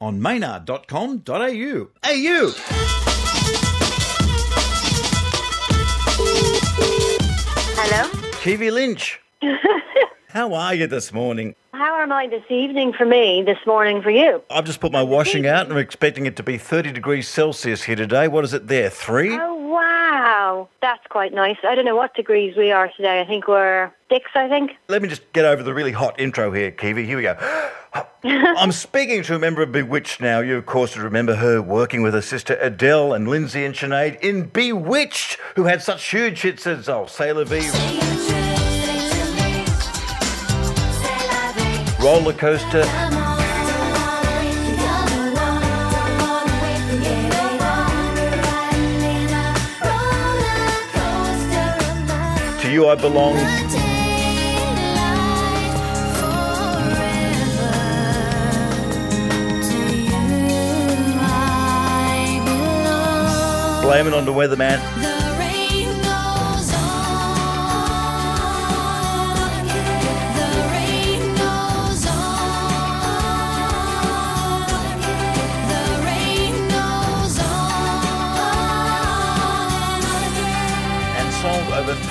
on maynard.com.au. AU! Hello? Keavy Lynch, how are you this morning? How am I this evening for me, this morning for you? I've just put my washing out and we're expecting it to be 30 degrees Celsius here today. What is it there? Three? Oh, wow. That's quite nice. I don't know what degrees we are today. I think we're six, I think. Let me just get over the really hot intro here, Keavy. Here we go. I'm speaking to a member of B*Witched now. You, of course, would remember her working with her sister Edel and Lindsay and Sinead in B*Witched, who had such huge hits as Oh, Sailor V. vie, Roller Coaster. You I Belong. Blame it on the weatherman.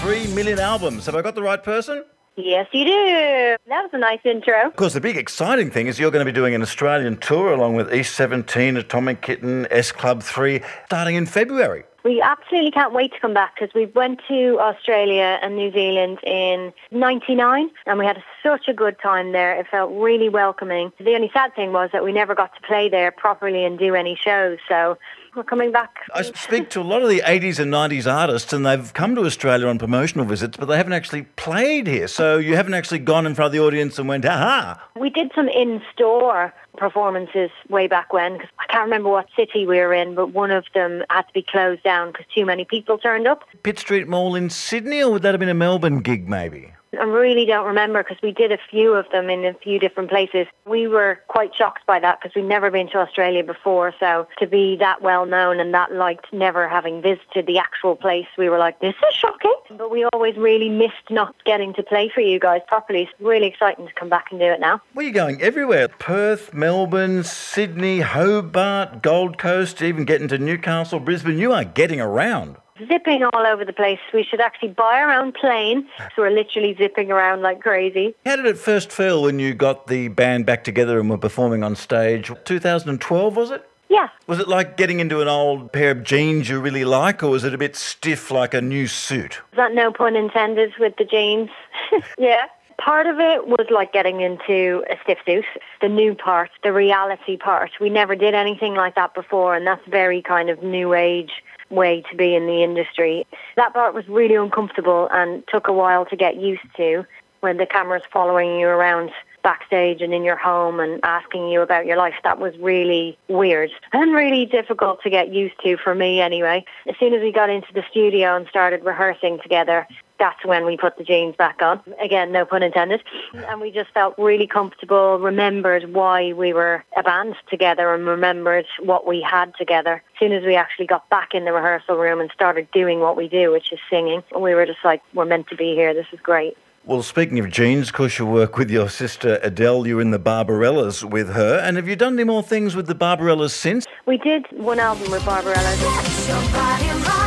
3 million albums. Have I got the right person? Yes, you do. That was a nice intro. Of course, the big exciting thing is you're going to be doing an Australian tour along with East 17, Atomic Kitten, S Club 3, starting in February. We absolutely can't wait to come back because we went to Australia and New Zealand in 99 and we had such a good time there. It felt really welcoming. The only sad thing was that we never got to play there properly and do any shows. So we're coming back. I speak to a lot of the 80s and 90s artists, and they've come to Australia on promotional visits, but they haven't actually played here. So you haven't actually gone in front of the audience and went, aha. We did some in-store performances way back when. 'cause I can't remember what city we were in, but one of them had to be closed down because too many people turned up. Pitt Street Mall in Sydney, or would that have been a Melbourne gig maybe? I really don't remember because we did a few of them in a few different places. We were quite shocked by that because we'd never been to Australia before. So to be that well known and that liked, never having visited the actual place, we were like, this is shocking. But we always really missed not getting to play for you guys properly. It's really exciting to come back and do it now. Well, you're going everywhere Perth, Melbourne, Sydney, Hobart, Gold Coast, even getting to Newcastle, Brisbane. You are getting around. Zipping all over the place. We should actually buy our own plane. So we're literally zipping around like crazy. How did it first feel when you got the band back together and were performing on stage? 2012, was it? Yeah, Was it like getting into an old pair of jeans you really like, or was it a bit stiff like a new suit? Is that no pun intended with the jeans? yeah. Part of it was like getting into a stiff suit. The new part, the reality part. We never did anything like that before, and that's very kind of new age way to be in the industry. That part was really uncomfortable and took a while to get used to when the camera's following you around backstage and in your home and asking you about your life. That was really weird and really difficult to get used to for me anyway. As soon as we got into the studio and started rehearsing together, that's when we put the jeans back on. Again, no pun intended. And we just felt really comfortable, remembered why we were a band together and remembered what we had together. As soon as we actually got back in the rehearsal room and started doing what we do, which is singing, we were just like, we're meant to be here. This is great. Well, speaking of jeans, of course, you work with your sister Edel. You're in the Barbarellas with her. And have you done any more things with the Barbarellas since? We did one album with Barbarella.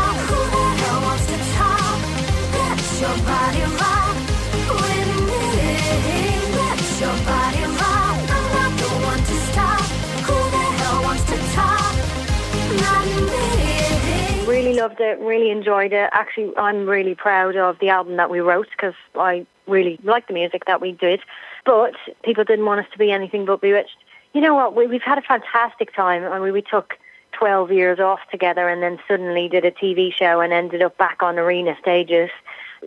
Loved it, really enjoyed it. Actually, I'm really proud of the album that we wrote because I really liked the music that we did. But people didn't want us to be anything but B*Witched. You know what? We, we've had a fantastic time. I mean, we took 12 years off together and then suddenly did a TV show and ended up back on arena stages.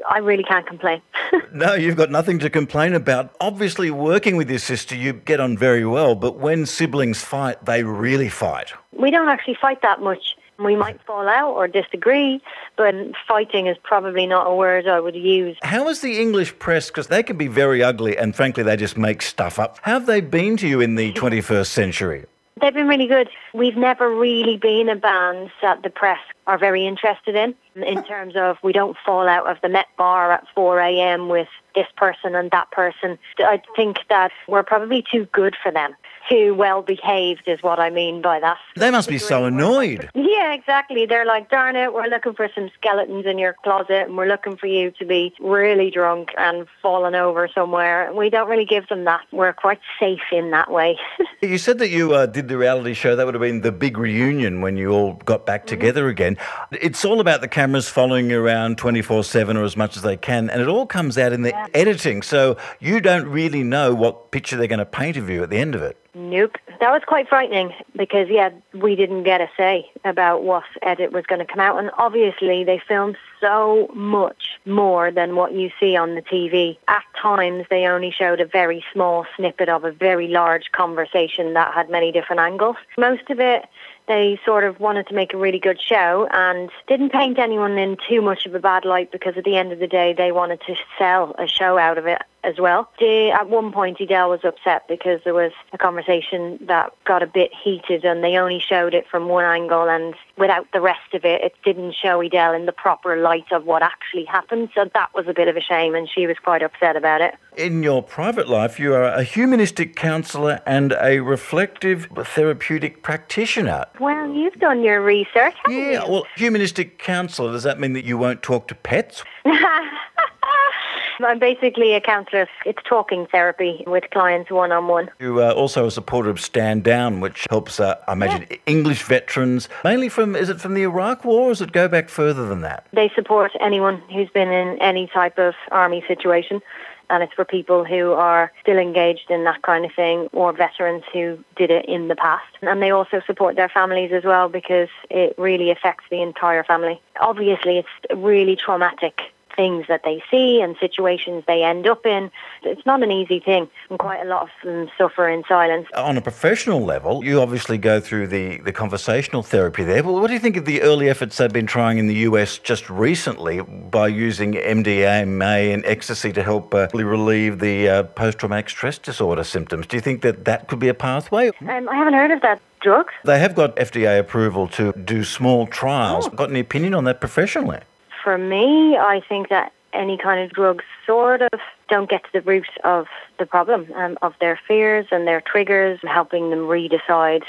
I really can't complain. No, you've got nothing to complain about. Obviously, working with your sister, you get on very well. But when siblings fight, they really fight. we don't actually fight that much. We might fall out or disagree, but fighting is probably not a word I would use. How is the English press? Because they can be very ugly and frankly, they just make stuff up. How have they been to you in the 21st century? They've been really good. We've never really been a band that the press are very interested in, in terms of we don't fall out of the Met Bar at 4 a.m. with this person and that person. I think that we're probably too good for them. Too well behaved, is what I mean by that. They must be so annoyed. Yeah, exactly. They're like, darn it, we're looking for some skeletons in your closet and we're looking for you to be really drunk and fallen over somewhere. And we don't really give them that. We're quite safe in that way. You said that you uh, did the reality show. That would have been the big reunion when you all got back together again. It's all about the cameras following you around 24 7 or as much as they can, and it all comes out in the editing. So you don't really know what picture they're going to paint of you at the end of it. Nope. That was quite frightening because, yeah, we didn't get a say about what edit was going to come out. And obviously, they filmed so much more than what you see on the TV. At times, they only showed a very small snippet of a very large conversation that had many different angles. Most of it, they sort of wanted to make a really good show and didn't paint anyone in too much of a bad light because at the end of the day, they wanted to sell a show out of it as well. At one point, Edel was upset because there was a conversation that got a bit heated and they only showed it from one angle and without the rest of it, it didn't show Edel in the proper light of what actually happened. So that was a bit of a shame and she was quite upset about it. In your private life, you are a humanistic counsellor and a reflective therapeutic practitioner. Well, you've done your research, Yeah, you? well, humanistic counsellor, does that mean that you won't talk to pets? I'm basically a counsellor. It's talking therapy with clients one on one. You are also a supporter of Stand Down, which helps, uh, I imagine, English veterans, mainly from, is it from the Iraq War or does it go back further than that? They support anyone who's been in any type of army situation. And it's for people who are still engaged in that kind of thing or veterans who did it in the past. And they also support their families as well because it really affects the entire family. Obviously, it's really traumatic things that they see and situations they end up in. It's not an easy thing, and quite a lot of them suffer in silence. On a professional level, you obviously go through the, the conversational therapy there. But what do you think of the early efforts they've been trying in the US just recently by using MDMA and ecstasy to help uh, relieve the uh, post traumatic stress disorder symptoms? Do you think that that could be a pathway? Um, I haven't heard of that drug. They have got FDA approval to do small trials. Got any opinion on that professionally? For me, I think that any kind of drugs sort of don't get to the root of the problem, um, of their fears and their triggers, helping them redecide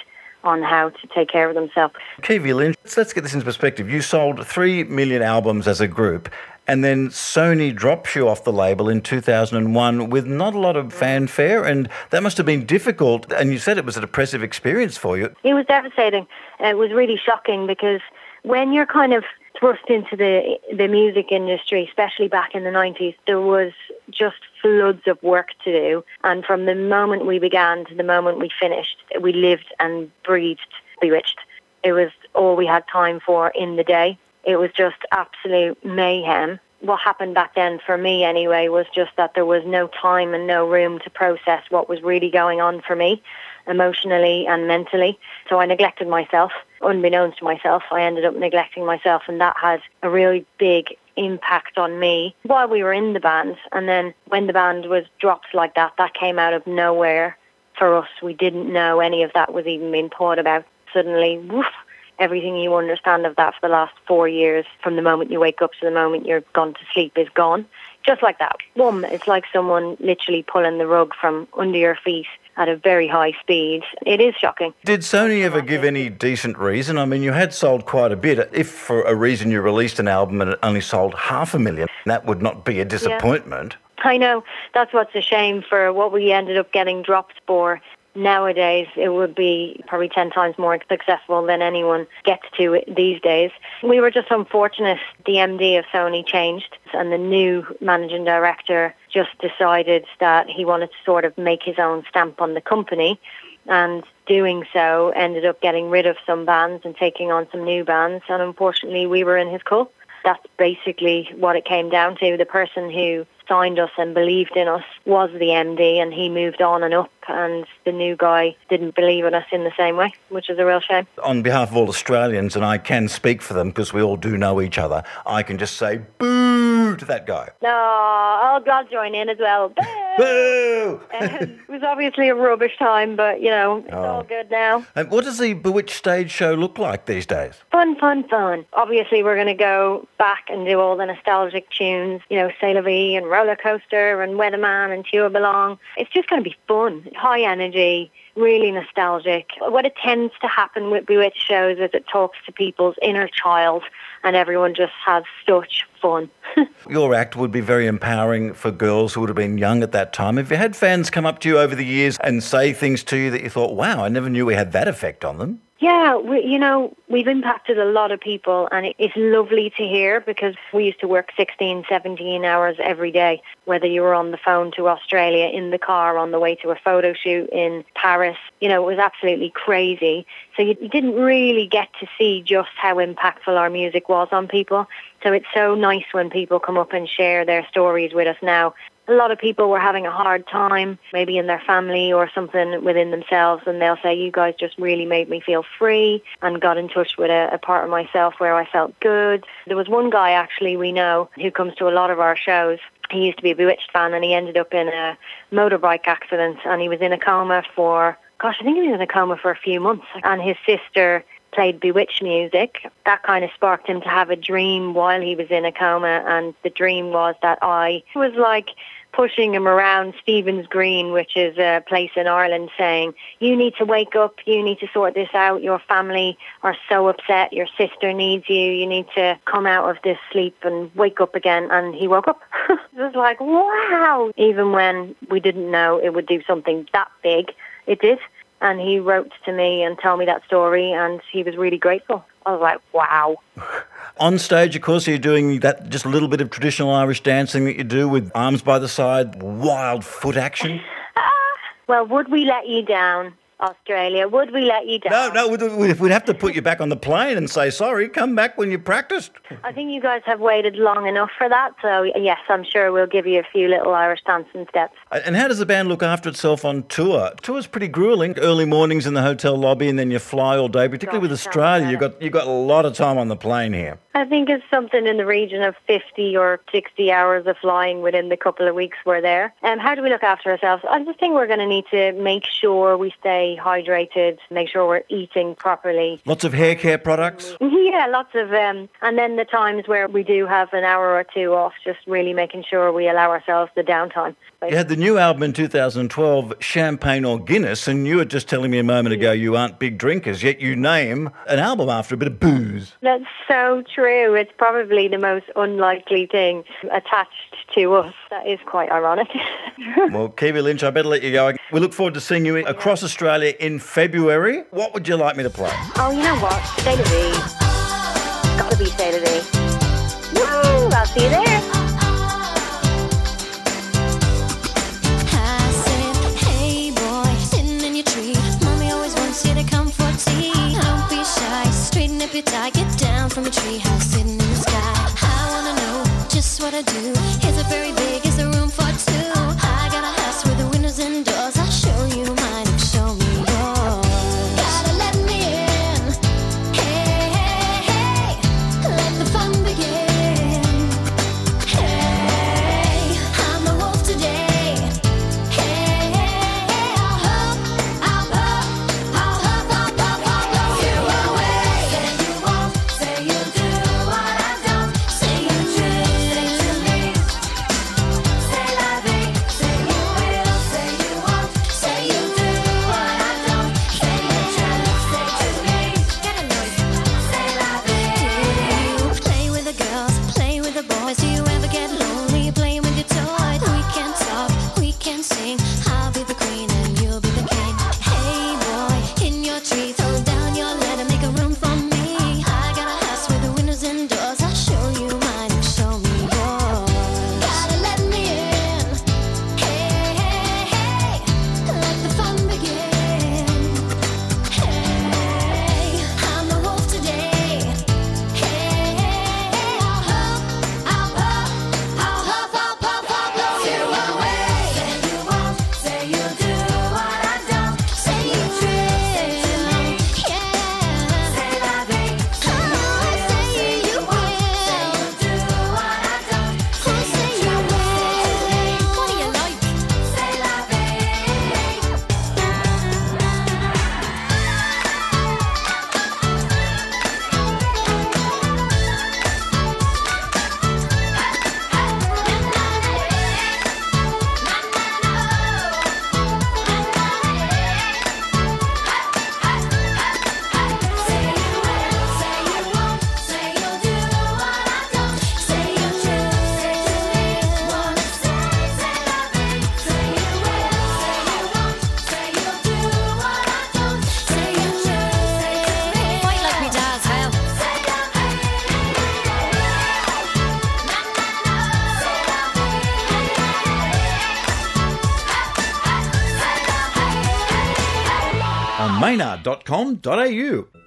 on how to take care of themselves. Keavy Lynch, let's- let's get this into perspective. You sold 3 million albums as a group, and then Sony drops you off the label in 2001 with not a lot of fanfare, and that must have been difficult. And you said it was a depressive experience for you. It was devastating. It was really shocking because when you're kind of thrust into the the music industry, especially back in the 90s, there was just floods of work to do. And from the moment we began to the moment we finished, we lived and breathed B*Witched. It was all we had time for in the day. It was just absolute mayhem. What happened back then for me anyway was just that there was no time and no room to process what was really going on for me emotionally and mentally. So I neglected myself. Unbeknownst to myself, I ended up neglecting myself and that had a really big impact on me while we were in the band. And then when the band was dropped like that, that came out of nowhere for us. We didn't know any of that was even being thought about. Suddenly, woof, everything you understand of that for the last four years, from the moment you wake up to the moment you're gone to sleep, is gone. Just like that. It's like someone literally pulling the rug from under your feet at a very high speed. It is shocking. Did Sony ever give any decent reason? I mean, you had sold quite a bit. If for a reason you released an album and it only sold half a million, that would not be a disappointment. I know that's what's a shame for what we ended up getting dropped for. Nowadays, it would be probably 10 times more successful than anyone gets to these days. We were just unfortunate. The MD of Sony changed, and the new managing director just decided that he wanted to sort of make his own stamp on the company. And doing so ended up getting rid of some bands and taking on some new bands. And unfortunately, we were in his cull. That's basically what it came down to. The person who signed us and believed in us was the MD, and he moved on and up. And the new guy didn't believe in us in the same way, which is a real shame. On behalf of all Australians, and I can speak for them because we all do know each other, I can just say boo to that guy. No, I'll, I'll join in as well. Boo! Boo! it was obviously a rubbish time, but you know it's Oh. all good now. and what does the B*Witched stage show look like these days? Fun, fun, fun. Obviously, we're going to go back and do all the nostalgic tunes, you know, la Vie and Roller Coaster and Weatherman and Tua Belong. It's just going to be fun, high energy, really nostalgic. What it tends to happen with B*Witched shows is it talks to people's inner child and everyone just has such fun. Your act would be very empowering for girls who would have been young at that time. Have you had fans come up to you over the years and say things to you that you thought, wow, I never knew we had that effect on them? Yeah, we, you know, we've impacted a lot of people and it- it's lovely to hear because we used to work 16, 17 hours every day, whether you were on the phone to Australia, in the car, on the way to a photo shoot in Paris. You know, it was absolutely crazy. So you, you didn't really get to see just how impactful our music was on people. So it's so nice when people come up and share their stories with us now a lot of people were having a hard time, maybe in their family or something within themselves, and they'll say, You guys just really made me feel free and got in touch with a, a part of myself where I felt good. There was one guy actually we know who comes to a lot of our shows. He used to be a B*Witched fan and he ended up in a motorbike accident and he was in a coma for, gosh, I think he was in a coma for a few months. And his sister played B*Witched music. That kind of sparked him to have a dream while he was in a coma, and the dream was that I was like pushing him around Stephen's Green, which is a place in Ireland, saying, You need to wake up, you need to sort this out, your family are so upset, your sister needs you, you need to come out of this sleep and wake up again. And he woke up. it was like, wow. Even when we didn't know it would do something that big, it did and he wrote to me and told me that story and he was really grateful. I was like, wow. On stage, of course, you're doing that just a little bit of traditional Irish dancing that you do with arms by the side, wild foot action. Ah, well, would we let you down, Australia? Would we let you No, down? no, we'd, we'd have to put you back on the plane and say, sorry, come back when you practiced. I think you guys have waited long enough for that. So, yes, I'm sure we'll give you a few little Irish dancing steps. And how does the band look after itself on tour? Tour's pretty grueling. Early mornings in the hotel lobby, and then you fly all day. Particularly with Gosh, me Australia, you've got you've got a lot of time on the plane here. I think it's something in the region of 50 or 60 hours of flying within the couple of weeks we're there. And how do we look after ourselves? I just think we're going to need to make sure we stay hydrated, make sure we're eating properly. Lots of hair care products. Yeah, lots of, um, and then the times where we do have an hour or two off, just really making sure we allow ourselves the downtime. You had the new album in 2012, Champagne or Guinness, and you were just telling me a moment ago you aren't big drinkers, yet you name an album after a bit of booze. That's so true. It's probably the most unlikely thing attached to us. That is quite ironic. Well, Keavy Lynch, I better let you go. We look forward to seeing you across Australia in February. What would you like me to play? oh, you know what? Be. Gotta be be. Woo! I'll see you there. Your tie. Get down from a tree house sitting in the sky. I wanna know just what I do.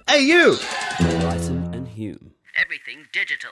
AU! Bryson and Hume. Everything digital.